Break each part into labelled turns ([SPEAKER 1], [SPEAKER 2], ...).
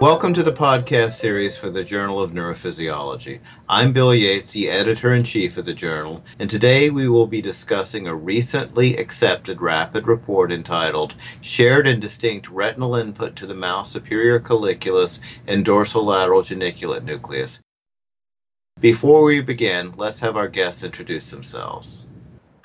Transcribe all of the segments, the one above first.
[SPEAKER 1] Welcome to the podcast series for the Journal of Neurophysiology. I'm Bill Yates, the editor in chief of the journal, and today we will be discussing a recently accepted rapid report entitled Shared and Distinct Retinal Input to the Mouse Superior Colliculus and Dorsolateral Geniculate Nucleus. Before we begin, let's have our guests introduce themselves.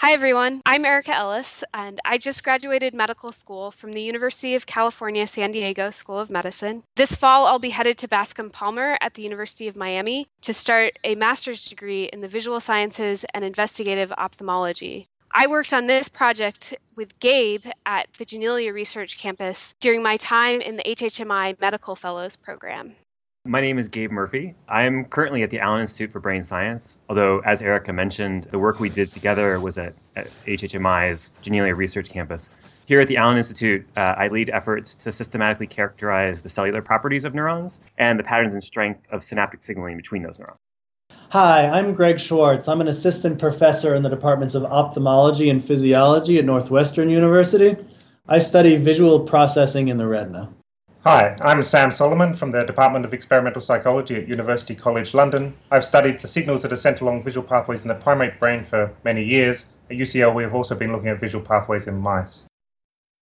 [SPEAKER 2] Hi, everyone. I'm Erika Ellis, and I just graduated medical school from the University of California, San Diego School of Medicine. This fall, I'll be headed to Bascom Palmer at the University of Miami to start a master's degree in the visual sciences and investigative ophthalmology. I worked on this project with Gabe at the Janelia Research Campus during my time in the HHMI Medical Fellows Program.
[SPEAKER 3] My name is Gabe Murphy. I'm currently at the Allen Institute for Brain Science, although, as Erika mentioned, the work we did together was at, at HHMI's Janelia Research Campus. Here at the Allen Institute, uh, I lead efforts to systematically characterize the cellular properties of neurons and the patterns and strength of synaptic signaling between those neurons.
[SPEAKER 4] Hi, I'm Greg Schwartz. I'm an assistant professor in the departments of ophthalmology and physiology at Northwestern University. I study visual processing in the retina.
[SPEAKER 5] Hi, I'm Sam Solomon from the Department of Experimental Psychology at University College London. I've studied the signals that are sent along visual pathways in the primate brain for many years. At UCL, we have also been looking at visual pathways in mice.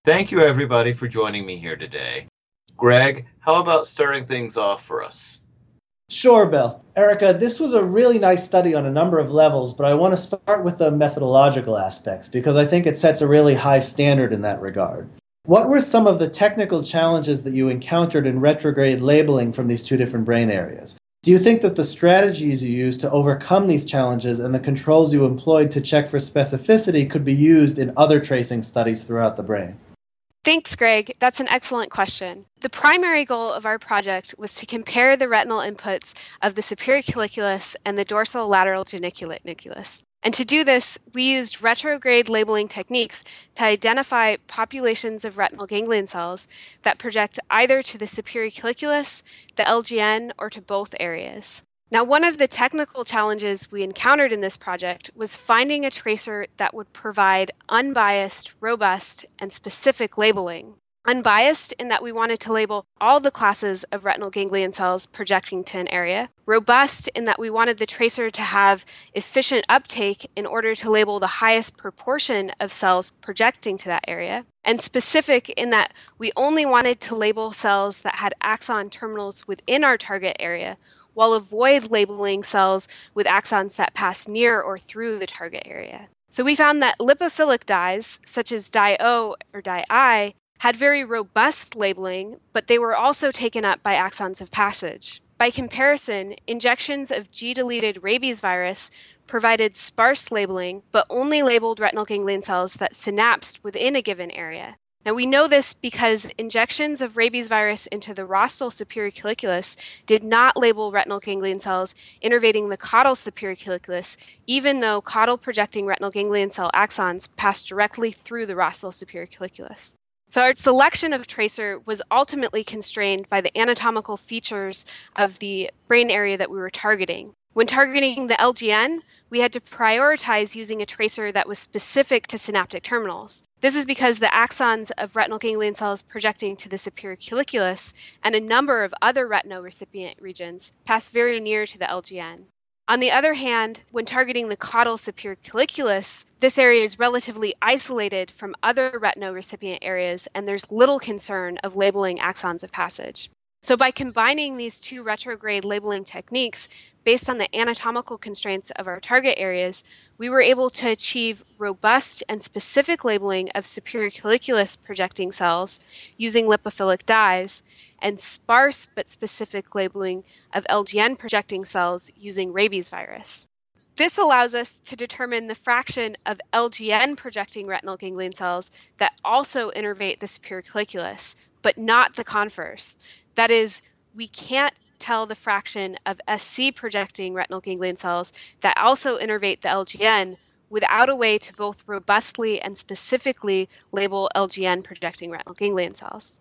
[SPEAKER 1] Thank you, everybody, for joining me here today. Greg, how about starting things off for us?
[SPEAKER 4] Sure, Bill. Erika, this was a really nice study on a number of levels, but I want to start with the methodological aspects because I think it sets a really high standard in that regard. What were some of the technical challenges that you encountered in retrograde labeling from these two different brain areas? Do you think that the strategies you used to overcome these challenges and the controls you employed to check for specificity could be used in other tracing studies throughout the brain?
[SPEAKER 2] Thanks, Greg. That's an excellent question. The primary goal of our project was to compare the retinal inputs of the superior colliculus and the dorsal lateral geniculate nucleus. And to do this, we used retrograde labeling techniques to identify populations of retinal ganglion cells that project either to the superior colliculus, the LGN, or to both areas. Now, one of the technical challenges we encountered in this project was finding a tracer that would provide unbiased, robust, and specific labeling unbiased in that we wanted to label all the classes of retinal ganglion cells projecting to an area, robust in that we wanted the tracer to have efficient uptake in order to label the highest proportion of cells projecting to that area, and specific in that we only wanted to label cells that had axon terminals within our target area while avoid labeling cells with axons that pass near or through the target area. So we found that lipophilic dyes, such as DiO or DiI, had very robust labeling, but they were also taken up by axons of passage. By comparison, injections of G deleted rabies virus provided sparse labeling, but only labeled retinal ganglion cells that synapsed within a given area. Now, we know this because injections of rabies virus into the rostral superior colliculus did not label retinal ganglion cells innervating the caudal superior colliculus, even though caudal projecting retinal ganglion cell axons passed directly through the rostral superior colliculus. So our selection of tracer was ultimately constrained by the anatomical features of the brain area that we were targeting. When targeting the LGN, we had to prioritize using a tracer that was specific to synaptic terminals. This is because the axons of retinal ganglion cells projecting to the superior colliculus and a number of other retinorecipient regions pass very near to the LGN. On the other hand, when targeting the caudal superior colliculus, this area is relatively isolated from other retinorecipient areas, and there's little concern of labeling axons of passage. So, by combining these two retrograde labeling techniques based on the anatomical constraints of our target areas, we were able to achieve robust and specific labeling of superior colliculus projecting cells using lipophilic dyes and sparse but specific labeling of LGN projecting cells using rabies virus. This allows us to determine the fraction of LGN projecting retinal ganglion cells that also innervate the superior colliculus, but not the converse. That is, we can't tell the fraction of SC projecting retinal ganglion cells that also innervate the LGN without a way to both robustly and specifically label LGN projecting retinal ganglion cells.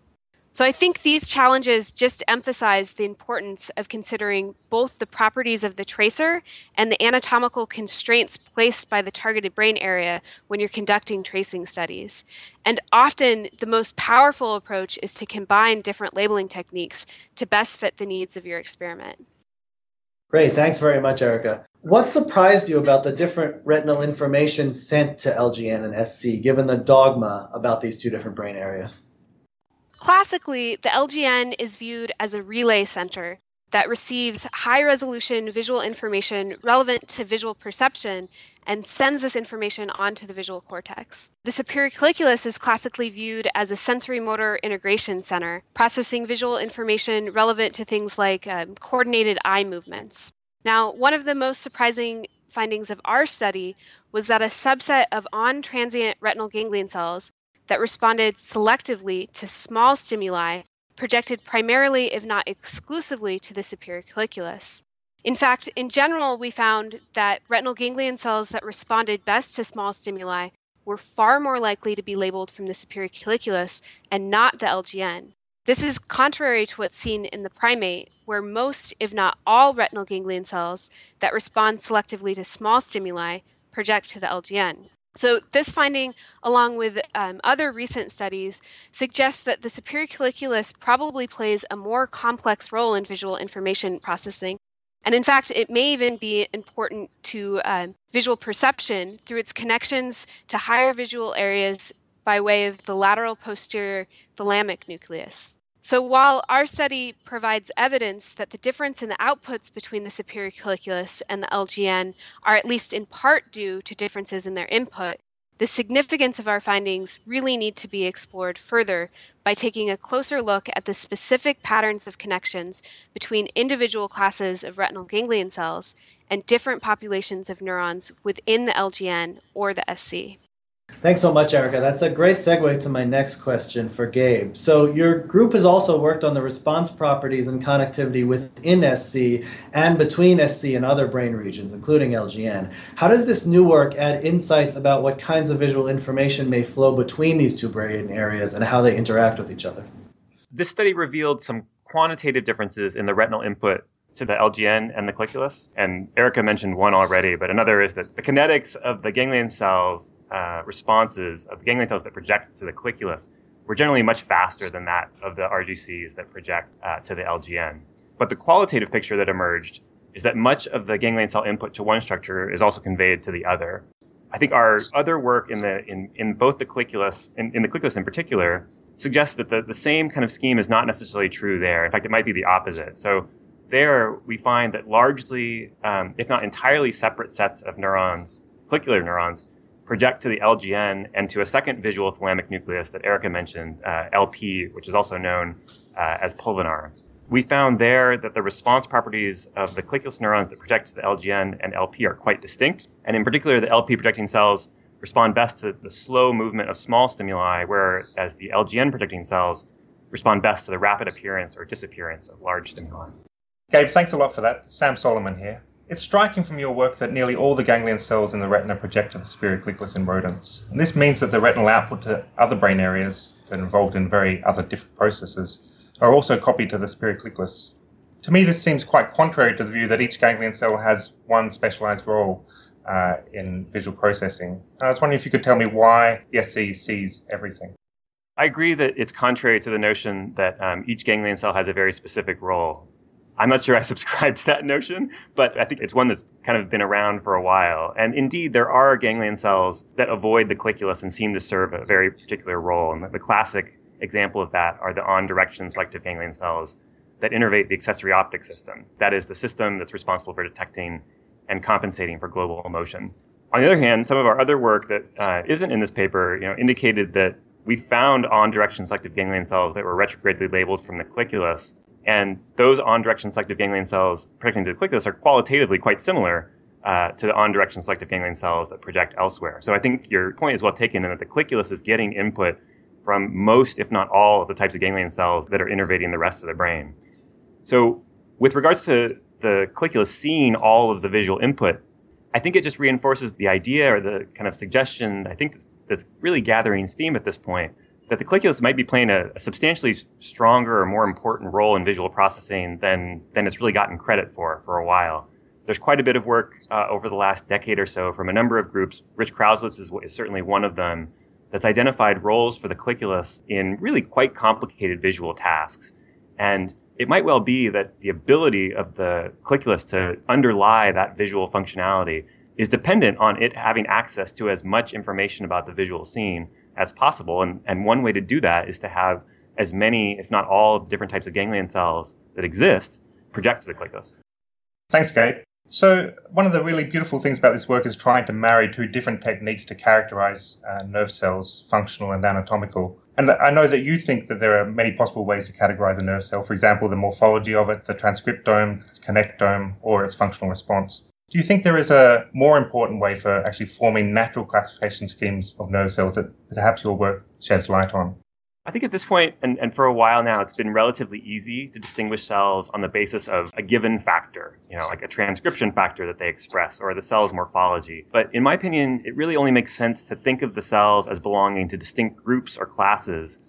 [SPEAKER 2] So I think these challenges just emphasize the importance of considering both the properties of the tracer and the anatomical constraints placed by the targeted brain area when you're conducting tracing studies. And often the most powerful approach is to combine different labeling techniques to best fit the needs of your experiment.
[SPEAKER 4] Great, thanks very much, Erika. What surprised you about the different retinal information sent to LGN and SC, given the dogma about these two different brain areas?
[SPEAKER 2] Classically, the LGN is viewed as a relay center that receives high resolution visual information relevant to visual perception and sends this information onto the visual cortex. The superior colliculus is classically viewed as a sensory motor integration center, processing visual information relevant to things like um, coordinated eye movements. Now, one of the most surprising findings of our study was that a subset of on transient retinal ganglion cells that responded selectively to small stimuli projected primarily, if not exclusively, to the superior colliculus. In fact, in general, we found that retinal ganglion cells that responded best to small stimuli were far more likely to be labeled from the superior colliculus and not the LGN. This is contrary to what's seen in the primate, where most, if not all, retinal ganglion cells that respond selectively to small stimuli project to the LGN. So, this finding, along with um, other recent studies, suggests that the superior colliculus probably plays a more complex role in visual information processing. And in fact, it may even be important to um, visual perception through its connections to higher visual areas by way of the lateral posterior thalamic nucleus. So, while our study provides evidence that the difference in the outputs between the superior colliculus and the LGN are at least in part due to differences in their input, the significance of our findings really need to be explored further by taking a closer look at the specific patterns of connections between individual classes of retinal ganglion cells and different populations of neurons within the LGN or the SC.
[SPEAKER 4] Thanks so much, Erika. That's a great segue to my next question for Gabe. So, your group has also worked on the response properties and connectivity within SC and between SC and other brain regions, including LGN. How does this new work add insights about what kinds of visual information may flow between these two brain areas and how they interact with each other?
[SPEAKER 3] This study revealed some quantitative differences in the retinal input to the LGN and the colliculus. And Erika mentioned one already, but another is that the kinetics of the ganglion cells uh, responses of the ganglion cells that project to the colliculus were generally much faster than that of the RGCs that project uh, to the LGN. But the qualitative picture that emerged is that much of the ganglion cell input to one structure is also conveyed to the other. I think our other work in the in, in both the colliculus in, in the colliculus in particular suggests that the, the same kind of scheme is not necessarily true there. In fact, it might be the opposite. So there we find that largely, um, if not entirely separate sets of neurons, collicular neurons, project to the LGN and to a second visual thalamic nucleus that Erika mentioned, uh, LP, which is also known uh, as pulvinar. We found there that the response properties of the colliculus neurons that project to the LGN and LP are quite distinct. And in particular, the LP projecting cells respond best to the slow movement of small stimuli, whereas the LGN projecting cells respond best to the rapid appearance or disappearance of large stimuli.
[SPEAKER 5] Gabe, thanks a lot for that. Sam Solomon here. It's striking from your work that nearly all the ganglion cells in the retina project to the superior colliculus in rodents. And this means that the retinal output to other brain areas that are involved in very other different processes are also copied to the superior colliculus. To me, this seems quite contrary to the view that each ganglion cell has one specialized role uh, in visual processing. And I was wondering if you could tell me why the SC sees everything.
[SPEAKER 3] I agree that it's contrary to the notion that um, each ganglion cell has a very specific role. I'm not sure I subscribe to that notion, but I think it's one that's kind of been around for a while. And indeed, there are ganglion cells that avoid the colliculus and seem to serve a very particular role. And the classic example of that are the on direction selective ganglion cells that innervate the accessory optic system. That is the system that's responsible for detecting and compensating for global motion. On the other hand, some of our other work that uh, not in this paper, you know, indicated that we found on direction selective ganglion cells that were retrogradely labeled from the colliculus and those on-direction selective ganglion cells projecting to the colliculus are qualitatively quite similar uh, to the on-direction selective ganglion cells that project elsewhere. So I think your point is well taken in that the colliculus is getting input from most, if not all, of the types of ganglion cells that are innervating the rest of the brain. So with regards to the colliculus seeing all of the visual input, I think it just reinforces the idea or the kind of suggestion I think that's really gathering steam at this point that the colliculus might be playing a, a, substantially stronger or more important role in visual processing than, than it's really gotten credit for for a while. There's quite a bit of work uh, over the last decade or so from a number of groups. Rich Krauzlis is, is certainly one of them that's identified roles for the colliculus in really quite complicated visual tasks. And it might well be that the ability of the colliculus to underlie that visual functionality is dependent on it having access to as much information about the visual scene as possible. And, and one way to do that is to have as many, if not all, the different types of ganglion cells that exist project to the colliculus.
[SPEAKER 5] Thanks, Gabe. So, one of the really beautiful things about this work is trying to marry two different techniques to characterize uh, nerve cells, functional and anatomical. And I know that you think that there are many possible ways to categorize a nerve cell, for example, the morphology of it, the transcriptome, the connectome, or its functional response. Do you think there is a more important way for actually forming natural classification schemes of nerve cells that perhaps your work sheds light on?
[SPEAKER 3] I think at this point, and, and for a while now, it's been relatively easy to distinguish cells on the basis of a given factor, you know, like a transcription factor that they express or the cell's morphology. But in my opinion, it really only makes sense to think of the cells as belonging to distinct groups or classes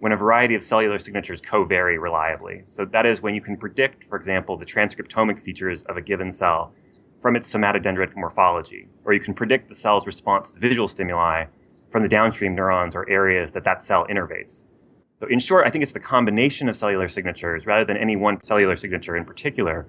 [SPEAKER 3] when a variety of cellular signatures co-vary reliably. So that is when you can predict, for example, the transcriptomic features of a given cell from its somatodendritic morphology, or you can predict the cell's response to visual stimuli from the downstream neurons or areas that that cell innervates. So in short, I think it's the combination of cellular signatures rather than any one cellular signature in particular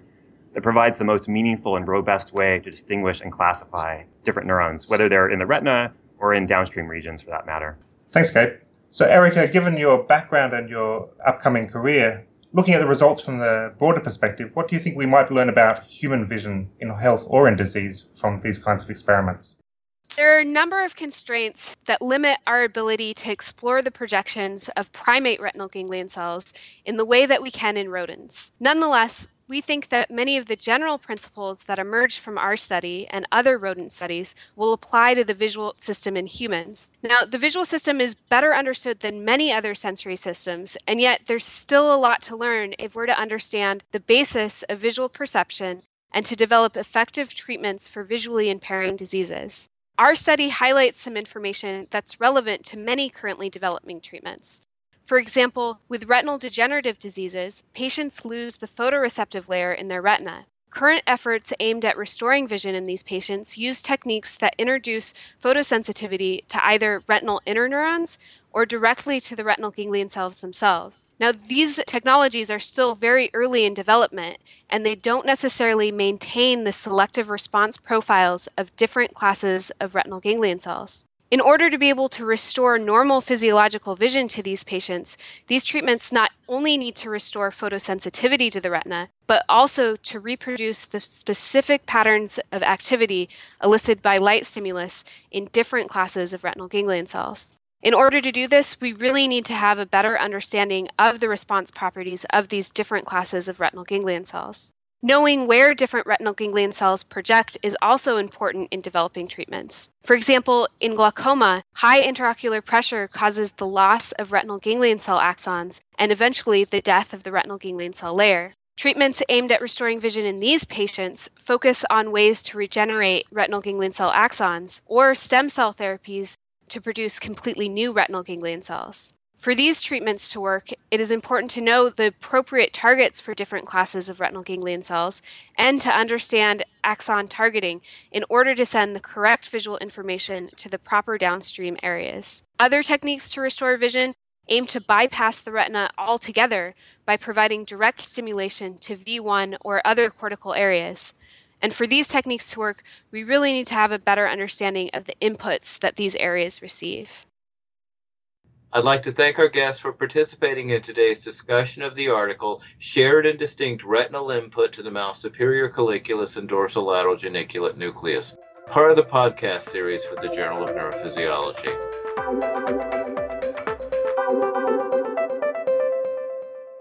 [SPEAKER 3] that provides the most meaningful and robust way to distinguish and classify different neurons, whether they're in the retina or in downstream regions for that matter.
[SPEAKER 5] Thanks, Gabe. So, Erika, given your background and your upcoming career, looking at the results from the broader perspective, what do you think we might learn about human vision in health or in disease from these kinds of experiments?
[SPEAKER 2] There are a number of constraints that limit our ability to explore the projections of primate retinal ganglion cells in the way that we can in rodents. Nonetheless, we think that many of the general principles that emerged from our study and other rodent studies will apply to the visual system in humans. Now, the visual system is better understood than many other sensory systems, and yet there's still a lot to learn if we're to understand the basis of visual perception and to develop effective treatments for visually impairing diseases. Our study highlights some information that's relevant to many currently developing treatments. For example, with retinal degenerative diseases, patients lose the photoreceptive layer in their retina. Current efforts aimed at restoring vision in these patients use techniques that introduce photosensitivity to either retinal interneurons or directly to the retinal ganglion cells themselves. Now, these technologies are still very early in development, and they don't necessarily maintain the selective response profiles of different classes of retinal ganglion cells. In order to be able to restore normal physiological vision to these patients, these treatments not only need to restore photosensitivity to the retina, but also to reproduce the specific patterns of activity elicited by light stimulus in different classes of retinal ganglion cells. In order to do this, we really need to have a better understanding of the response properties of these different classes of retinal ganglion cells. Knowing where different retinal ganglion cells project is also important in developing treatments. For example, in glaucoma, high intraocular pressure causes the loss of retinal ganglion cell axons and eventually the death of the retinal ganglion cell layer. Treatments aimed at restoring vision in these patients focus on ways to regenerate retinal ganglion cell axons or stem cell therapies to produce completely new retinal ganglion cells. For these treatments to work, it is important to know the appropriate targets for different classes of retinal ganglion cells and to understand axon targeting in order to send the correct visual information to the proper downstream areas. Other techniques to restore vision aim to bypass the retina altogether by providing direct stimulation to V1 or other cortical areas. And for these techniques to work, we really need to have a better understanding of the inputs that these areas receive.
[SPEAKER 1] I'd like to thank our guests for participating in today's discussion of the article, Shared and Distinct Retinal Input to the Mouse Superior Colliculus and Dorsolateral Geniculate Nucleus, part of the podcast series for the Journal of Neurophysiology.